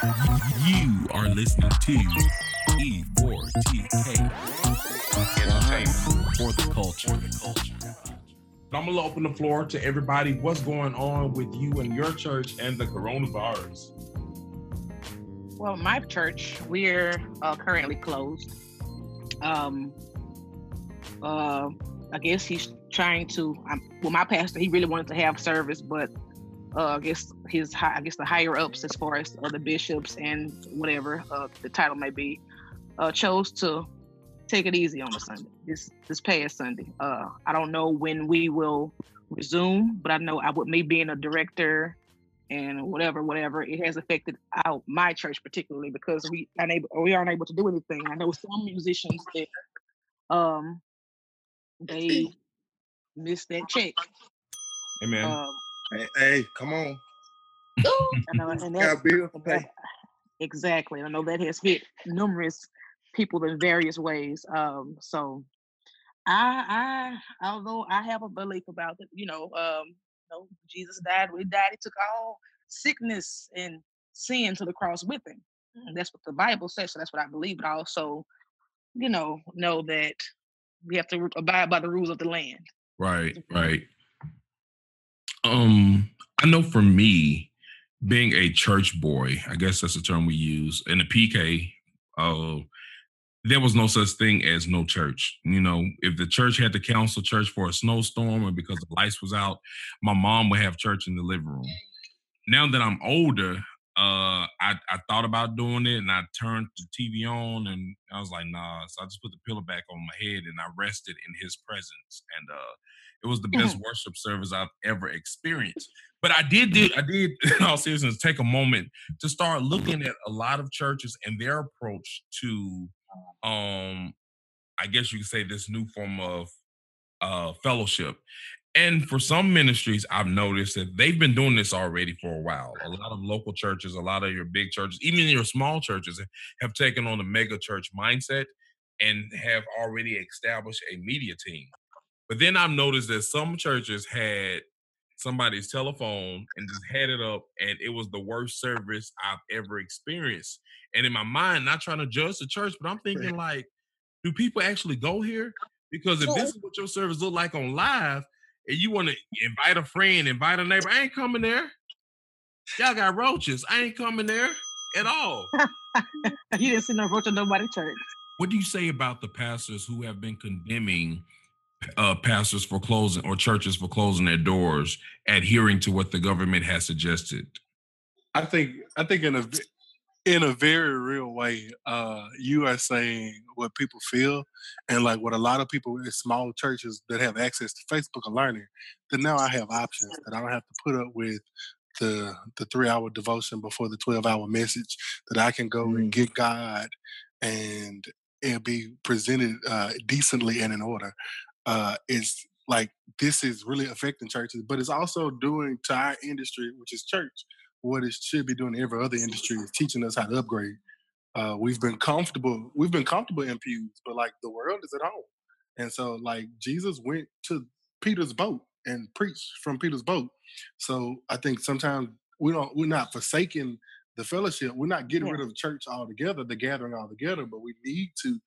You are listening to E4TK Entertainment for the culture. I'm gonna open the floor to everybody. What's going on with you and your church and the coronavirus? Well, my church, we're uh, currently closed. Um, uh, I guess he's trying to. Um, well, my pastor, he really wanted to have service, but uh, I guess his, I guess the higher ups, as far as uh, the bishops and whatever uh, the title may be, uh, chose to take it easy on the Sunday. This this past Sunday. Uh, I don't know when we will resume, but I know I with me being a director and whatever, whatever, it has affected out my church particularly because we unable we aren't able to do anything. I know some musicians there, um, they missed that check. Amen. Um, Hey, hey, come on. I know, and that, Got bills to and pay. that- exactly. I know that has hit numerous people in various ways. Um, so I, I, although I have a belief about it, you know, um, you know, Jesus died. We died. He took all sickness and sin to the cross with him. And that's what the Bible says. So that's what I believe. But I also, you know, know that we have to abide by the rules of the land. Right, right. Um, I know for me, being a church boy, I guess that's the term we use in the PK. Uh, there was no such thing as no church. You know, if the church had to cancel church for a snowstorm or because the lights was out, my mom would have church in the living room. Now that I'm older, uh, I, I thought about doing it and I turned the TV on and I was like, nah. So I just put the pillow back on my head and I rested in his presence. And uh it was the best worship service I've ever experienced. But I did, did I did in all seriousness take a moment to start looking at a lot of churches and their approach to um I guess you could say this new form of uh fellowship. And for some ministries, I've noticed that they've been doing this already for a while. A lot of local churches, a lot of your big churches, even your small churches, have taken on the mega church mindset and have already established a media team. But then I've noticed that some churches had somebody's telephone and just had it up, and it was the worst service I've ever experienced. And in my mind, not trying to judge the church, but I'm thinking like, do people actually go here? Because if this is what your service look like on live, and you want to invite a friend, invite a neighbor, I ain't coming there. Y'all got roaches. I ain't coming there at all. you didn't see no roach in nobody church. What do you say about the pastors who have been condemning uh, pastors for closing or churches for closing their doors, adhering to what the government has suggested? I think I think in a v- in a very real way, uh, you are saying what people feel, and like what a lot of people in small churches that have access to Facebook are learning. That now I have options that I don't have to put up with the the three hour devotion before the twelve hour message. That I can go and get God and and be presented uh, decently and in order. Uh, it's like this is really affecting churches, but it's also doing to our industry, which is church, what it should be doing in every other industry is teaching us how to upgrade. Uh, we've been comfortable, we've been comfortable in pews, but like the world is at home. And so like Jesus went to Peter's boat and preached from Peter's boat. So I think sometimes we don't we're not forsaking the fellowship. We're not getting rid of the church altogether, the gathering altogether, but we need to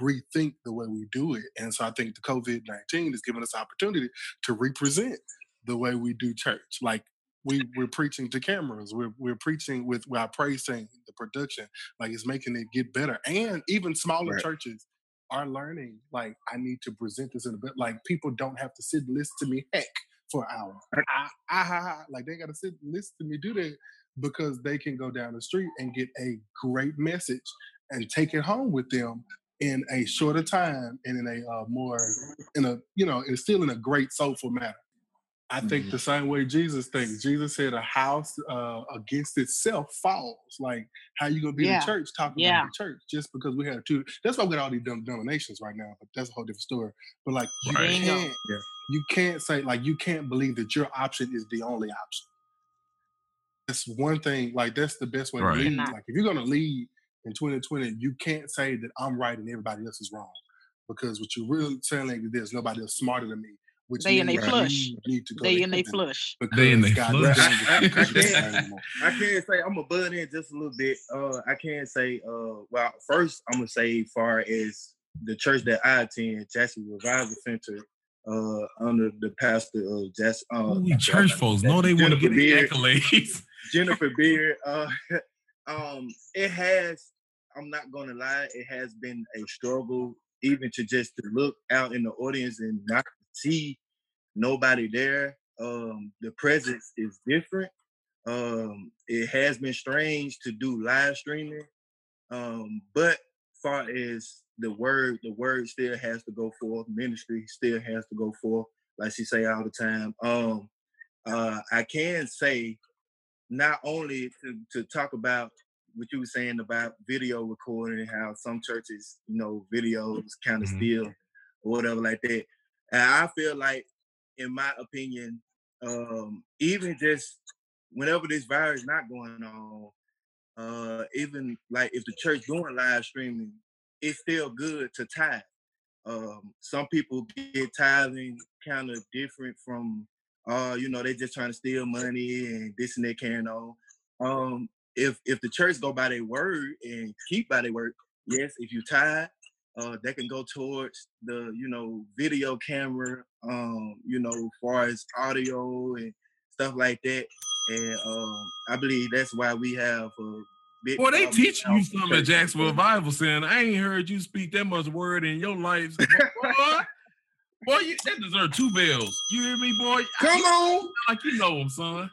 rethink the way we do it. And so I think the COVID 19 is giving us opportunity to represent the way we do church. Like we we're preaching to cameras. We're we're preaching with, our praise team, the production. Like it's making it get better. And even smaller Right. churches are learning. Like I need to present this in a bit. Like people don't have to sit and listen to me heck for an hour. I, I, ha. Like they got to sit and listen to me do that because they can go down the street and get a great message and take it home with them in a shorter time and in a uh, more in a you know and still in a great soulful manner. I think the same way Jesus thinks. Jesus said, "A house uh, against itself falls." Like, how you gonna be in Yeah. the church talking Yeah. about the church just because we have two? That's why we got all these dumb denominations right now. But that's a whole different story. But like, you Right. Can't, you can't say like you can't believe that your option is the only option. That's one thing. Like, that's the best way Right. to lead. Like, if you're gonna lead in 2020, you can't say that I'm right and everybody else is wrong. Because what you're really saying is there's nobody else smarter than me. Which They in they flush. need to go They to in they heaven flush. They in they flush. I- I- I done with you. can't- I can't say I'm gonna butt in just a little bit. Uh, I can't say. Uh, well, first I'm gonna say, far as the church that I attend, Jackson Revival Center, uh, under the pastor of Jackson. Uh, Ooh, we church folks know they want to get the accolades. Jennifer Beard. Uh, um, it has. I'm not gonna lie. It has been a struggle, even to just to look out in the audience and not see nobody there. Um, the presence is different. Um, it has been strange to do live streaming, um, but far as the word, the word still has to go forth. Ministry still has to go forth, like she say all the time. Um, uh, I can say not only to, to talk about what you were saying about video recording and how some churches, you know, videos kind of Mhm. still or whatever like that. And I feel like, in my opinion, um, even just whenever this virus not going on, uh, even like if the church doing live streaming, it's still good to tithe. Um, some people get tithing kind of different from, uh, you know, they just trying to steal money and this and that carrying on. Um, if if the church go by their word and keep by their word, yes, if you tithe, uh, that can go towards the you know video camera, um, you know, far as audio and stuff like that. And um, I believe that's why we have a big. Boy, they teach you house something at Jacksonville Jackson Revival saying, I ain't heard you speak that much word in your life. boy, boy you, that deserve two bells. You hear me, boy? Come on. Like you know him, son.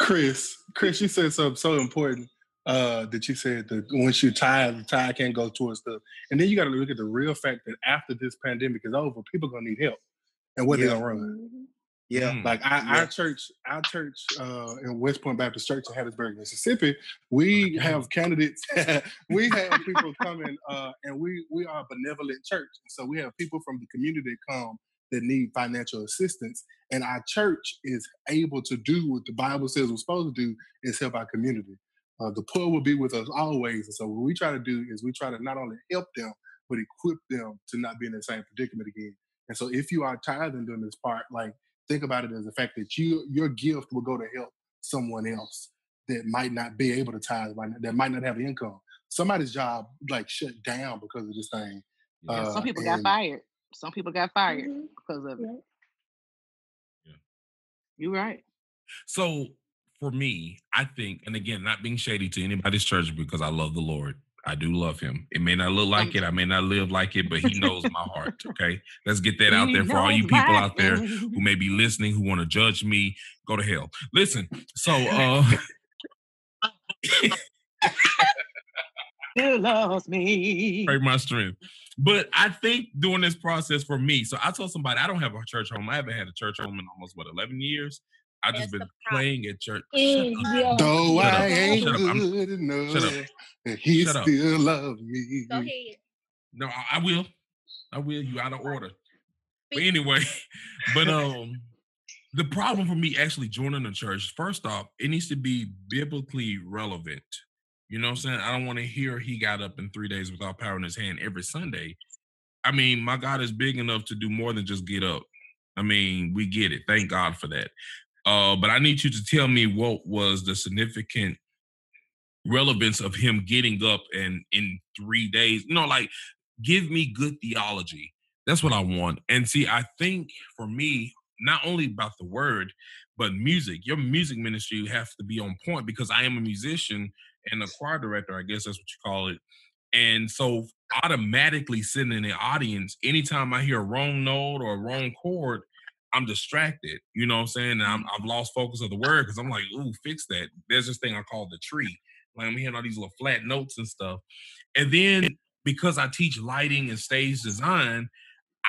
Chris, Chris, you said something so important. Uh, that you said that once you tithe, the tithe can't go towards the, and then you got to look at the real fact that after this pandemic is over, people gonna need help, and what they Yeah. gonna run. Yeah. Mm. Like our, Yeah. our church, our church uh, in West Point Baptist Church in Hattiesburg, Mississippi, we have candidates. we have people coming, uh, and we we are a benevolent church. So we have people from the community that come that need financial assistance, and our church is able to do what the Bible says we're supposed to do is help our community. Uh, the poor will be with us always, and so what we try to do is we try to not only help them but equip them to not be in the same predicament again. And so if you are tithing during this part, like think about it as the fact that you your gift will go to help someone else that might not be able to tithe, that might not have income. Somebody's job like shut down because of this thing. Yeah, Uh, some people got fired. Some people got fired Mhm. because of it. Yeah. Yeah. You're right. So for me, I think, and again, not being shady to anybody's church because I love the Lord. I do love him. It may not look like it, I may not live like it, but he knows my heart. Okay. Let's get that out there for all you people out there who may be listening, who want to judge me. Go to hell. Listen, so uh Still loves me. break my strength. But I think during this process for me, so I told somebody I don't have a church home. I haven't had a church home in almost what 11 years. I just That's been playing at church. Shut up. Though Shut up. I ain't Shut up. I'm- good enough, Shut up. and he Shut up. still love me. Go ahead. No, I, I will. I will. You out of order. But anyway, but um, the problem for me actually joining the church, first off, it needs to be biblically relevant. You know what I'm saying? I don't want to hear he got up in three days without power in his hand every Sunday. I mean, my God is big enough to do more than just get up. I mean, we get it. Thank God for that. Uh, but I need you to tell me what was the significant relevance of him getting up and in three days, you know, like give me good theology. That's what I want. And see, I think for me, not only about the word, but music. Your music ministry you have to be on point because I am a musician and a choir director, I guess that's what you call it. And so automatically sitting in the audience, anytime I hear a wrong note or a wrong chord, I'm distracted. You know what I'm saying? And I'm, I've lost focus of the word because I'm like, ooh, fix that. There's this thing I call the tree. Like I'm hearing all these little flat notes and stuff. And then because I teach lighting and stage design,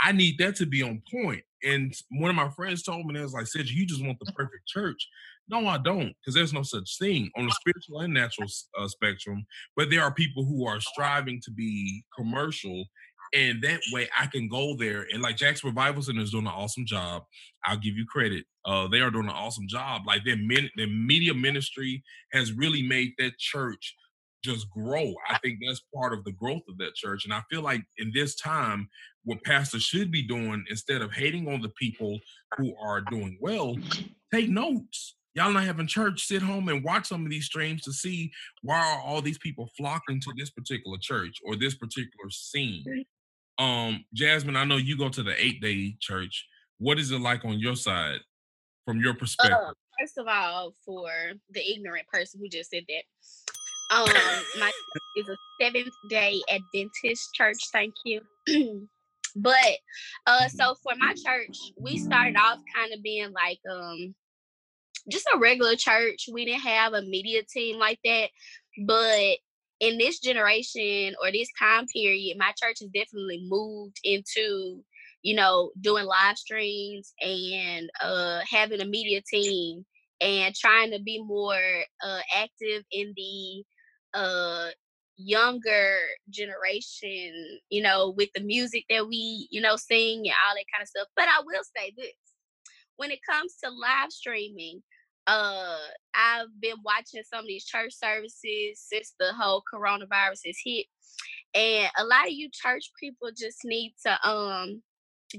I need that to be on point. And one of my friends told me, they was like, Sid, you just want the perfect church. No, I don't, because there's no such thing on the spiritual and natural uh, spectrum. But there are people who are striving to be commercial. And that way I can go there. And like Jack's Revival Center is doing an awesome job. I'll give you credit. Uh, they are doing an awesome job. Like their, min- their media ministry has really made that church just grow. I think that's part of the growth of that church. And I feel like in this time, what pastors should be doing instead of hating on the people who are doing well, take notes. Y'all not having church, sit home and watch some of these streams to see why are all these people flocking to this particular church or this particular scene. Um, Jasmine, I know you go to the eight day church. What is it like on your side from your perspective? Uh, first of all, for the ignorant person who just said that, um, my is a seventh day Adventist church. Thank you. but uh, so for my church, we started off kind of being like um just a regular church. We didn't have a media team like that, but in this generation or this time period, my church has definitely moved into you know doing live streams and uh having a media team and trying to be more uh active in the uh younger generation, you know, with the music that we, you know, sing and all that kind of stuff. But I will say this when it comes to live streaming, uh I've been watching some of these church services since the whole coronavirus has hit. And a lot of you church people just need to um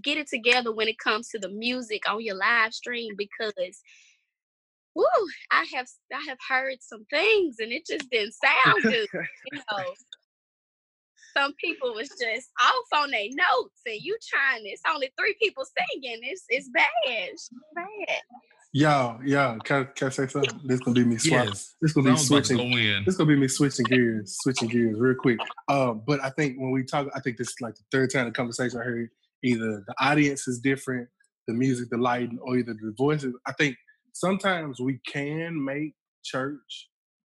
get it together when it comes to the music on your live stream because woo, I have I have heard some things and it just didn't sound good. you know, some people was just off on their notes and you trying it's only three people singing. It's it's bad. It's bad. Y'all, y'all, can, can I say something? This gonna be me switching. Yes. This gonna be switching. Go this gonna be me switching gears, switching gears real quick. Um, but I think when we talk, I think this is like the third time the conversation I heard. Either the audience is different, the music, the lighting, or either the voices. I think sometimes we can make church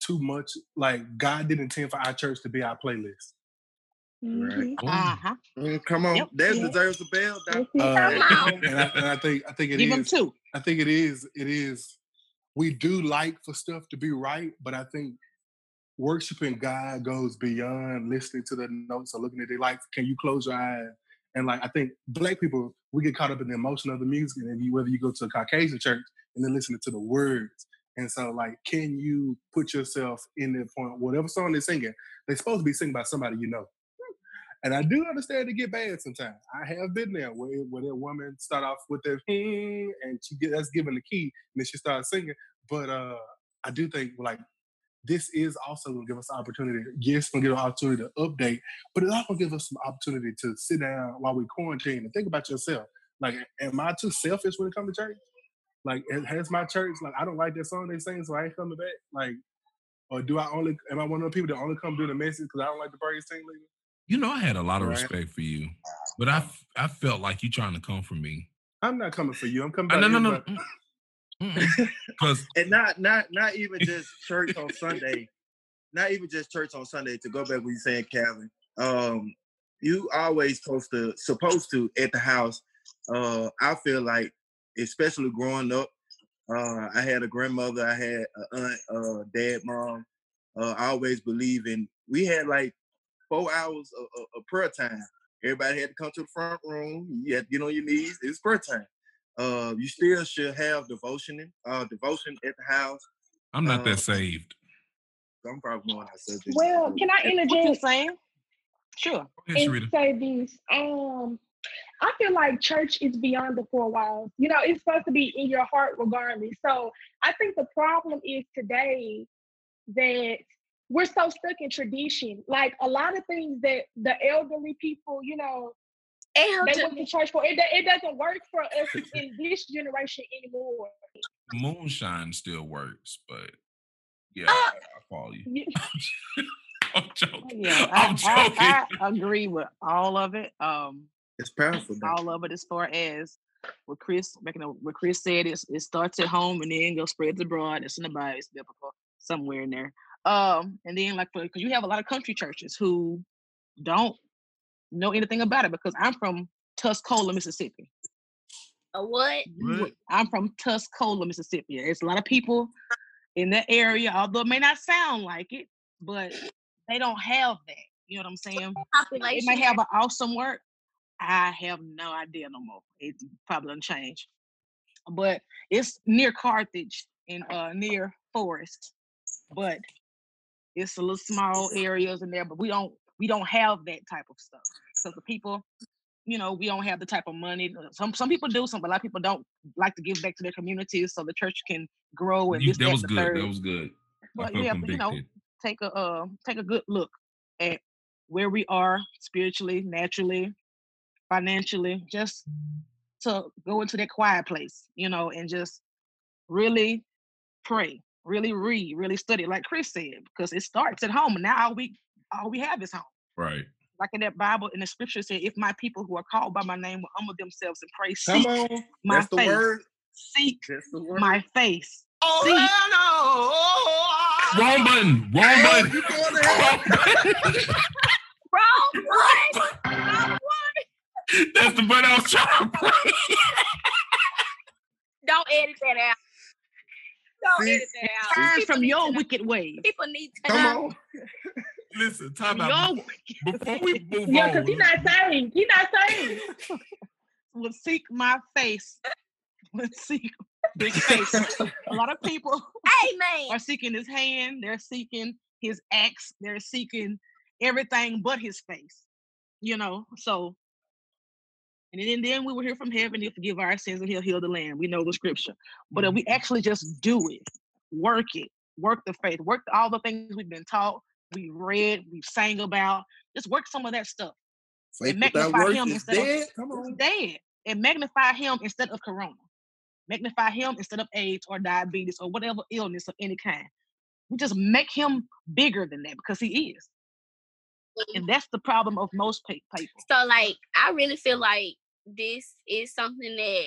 too much. Like God didn't intend for our church to be our playlist. Right. Mm-hmm. Uh-huh. Mm, come on, yep. that yep. deserves a bell. Uh, and, I, and I think I think it Give is, too. I think it is. It is. We do like for stuff to be right, but I think worshiping God goes beyond listening to the notes or looking at their like. Can you close your eyes? And like I think black people, we get caught up in the emotion of the music, and you, whether you go to a Caucasian church and then listening to the words. And so, like, can you put yourself in the point, whatever song they're singing, they're supposed to be singing by somebody you know. And I do understand it get bad sometimes. I have been there where, where that woman start off with that hmm, and she get that's given the key, and then she starts singing. But uh I do think like this is also gonna give us an opportunity. Yes, gonna give an opportunity to update, but it also give us some opportunity to sit down while we quarantine and think about yourself. Like, am I too selfish when it comes to church? Like, has my church like I don't like that song they sing, so I ain't coming back. Like, or do I only am I one of the people that only come do the message because I don't like the praise team leader? You know, I had a lot of right. respect for you, but I I felt like you trying to come for me. I'm not coming for you. I'm coming. Uh, no, no, no. Because and not not not even just church on Sunday, not even just church on Sunday. To go back what you saying, Calvin, um, you always supposed to supposed to at the house. Uh, I feel like, especially growing up, uh, I had a grandmother, I had an aunt, uh, dad, mom. Uh, I always believe in. We had like four hours of, of, of, prayer time. Everybody had to come to the front room. You had to get on your knees. It's prayer time. Uh, you still should have devotion, uh, devotion at the house. I'm not that um, saved. I'm probably going that Well, can I interject? saying? Sure. and say this. Um, I feel like church is beyond the four walls. You know, it's supposed to be in your heart regardless. So I think the problem is today that we're so stuck in tradition. Like a lot of things that the elderly people, you know, elderly. they went to church for. It, it doesn't work for us in this generation anymore. Moonshine still works, but yeah, uh, I, I follow you. I'm joking. Yeah, I'm joking. I, I, agree with all of it. Um, it's powerful. Though. All of it, as far as what Chris making what Chris said, is it starts at home and then goes spreads abroad. It's in the Bible. It's biblical somewhere in there. Um, and then like because you have a lot of country churches who don't know anything about it because I'm from Tuscola, Mississippi. A what? I'm from Tuscola, Mississippi. It's a lot of people in that area, although it may not sound like it, but they don't have that. You know what I'm saying? Population. They may have an awesome work. I have no idea no more. It probably doesn't change. But it's near Carthage and uh, near Forest. But it's a little small areas in there, but we don't we don't have that type of stuff. So the people, you know, we don't have the type of money. Some some people do, some but a lot of people don't like to give back to their communities so the church can grow and You- this, that that, was good. third. That was good. But yeah, but, you know, take a uh, take a good look at where we are spiritually, naturally, financially, just to go into that quiet place, you know, and just really pray, really read, really study, like Chris said, because it starts at home. Now all we all we have is home. Right. Like in that Bible, in the scripture said, if my people who are called by my name will humble themselves and pray, Come seek on. my That's the face, word. seek That's the word. my face. oh, seek hell no. Wrong button. Wrong Oh, button. you going to hell. Wrong button. Wrong one. Wrong one. That's the button I was trying to play. Don't edit that out. Don't See? edit that out. Turn from your wicked ways. People need to Come know. on. Listen, time out. wicked Before we move Yeah, on, because he's not saying. He's not saved. will seek my face. Will seek big face. A lot of people Hey man. are seeking his hand. They're seeking his axe. They're seeking everything but his face. You know, so. And then, then we will hear from heaven. He'll forgive our sins and he'll heal the land. We know the scripture. But if we mm-hmm. actually just do it, work it, work the faith, work all the things we've been taught, we read, we sang about, just work some of that stuff. Faith And without magnify works him is instead of- Come on. dead. And magnify him instead of corona. Magnify him instead of AIDS or diabetes or whatever illness of any kind. We just make him bigger than that because he is. And that's the problem of most people. So like I really feel like this is something that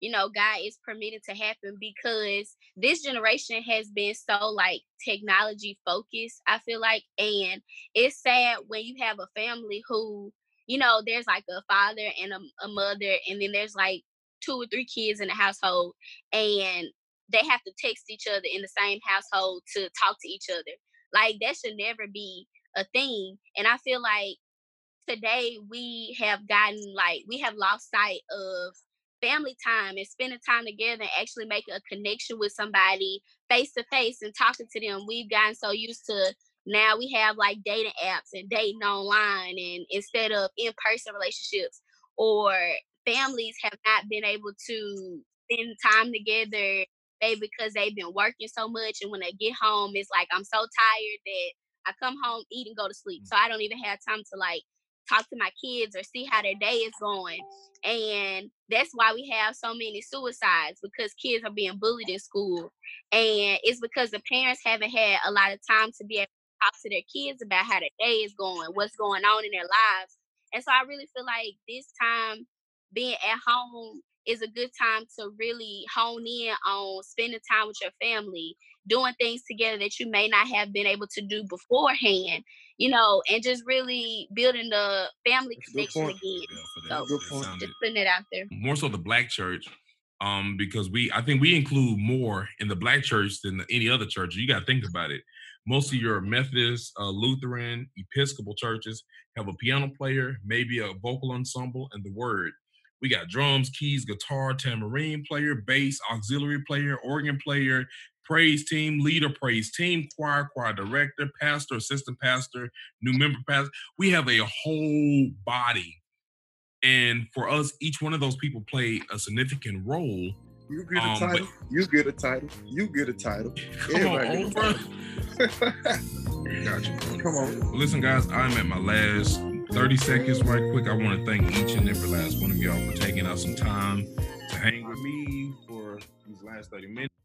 you know God is permitted to happen because this generation has been so like technology focused, I feel like and it's sad when you have a family who you know there's like a father and a, a mother and then there's like two or three kids in the household and they have to text each other in the same household to talk to each other. Like that should never be a thing. And I feel like today we have gotten like we have lost sight of family time and spending time together and actually making a connection with somebody face to face and talking to them. We've gotten so used to now we have like dating apps and dating online and instead of in-person relationships or families have not been able to spend time together maybe because they've been working so much and when they get home it's like I'm so tired that I come home, eat, and go to sleep. Mm. So I don't even have time to like talk to my kids or see how their day is going. And that's why we have so many suicides because kids are being bullied in school. And it's because the parents haven't had a lot of time to be able to talk to their kids about how their day is going, what's going on in their lives. And so I really feel like this time being at home is a good time to really hone in on spending time with your family, doing things together that you may not have been able to do beforehand, you know, and just really building the family That's a good connection point. again. Yeah, So. Good point. Just putting it out there. more so the black church um because we i think we include more in the black church than any other church you got to think about it most of your methodist uh, lutheran episcopal churches have a piano player maybe a vocal ensemble and the word we got drums keys guitar tambourine player bass auxiliary player organ player praise team leader praise team choir choir director pastor assistant pastor new member pastor we have a whole body and for us, each one of those people play a significant role. You get a Um, but- title. You get a title. You get a title. Come on, Everybody old get bro. Gotcha. Come on. Listen, guys, I'm at my last 30 seconds right quick. I want to thank each and every last one of y'all for taking out some time to hang with me for these last 30 minutes.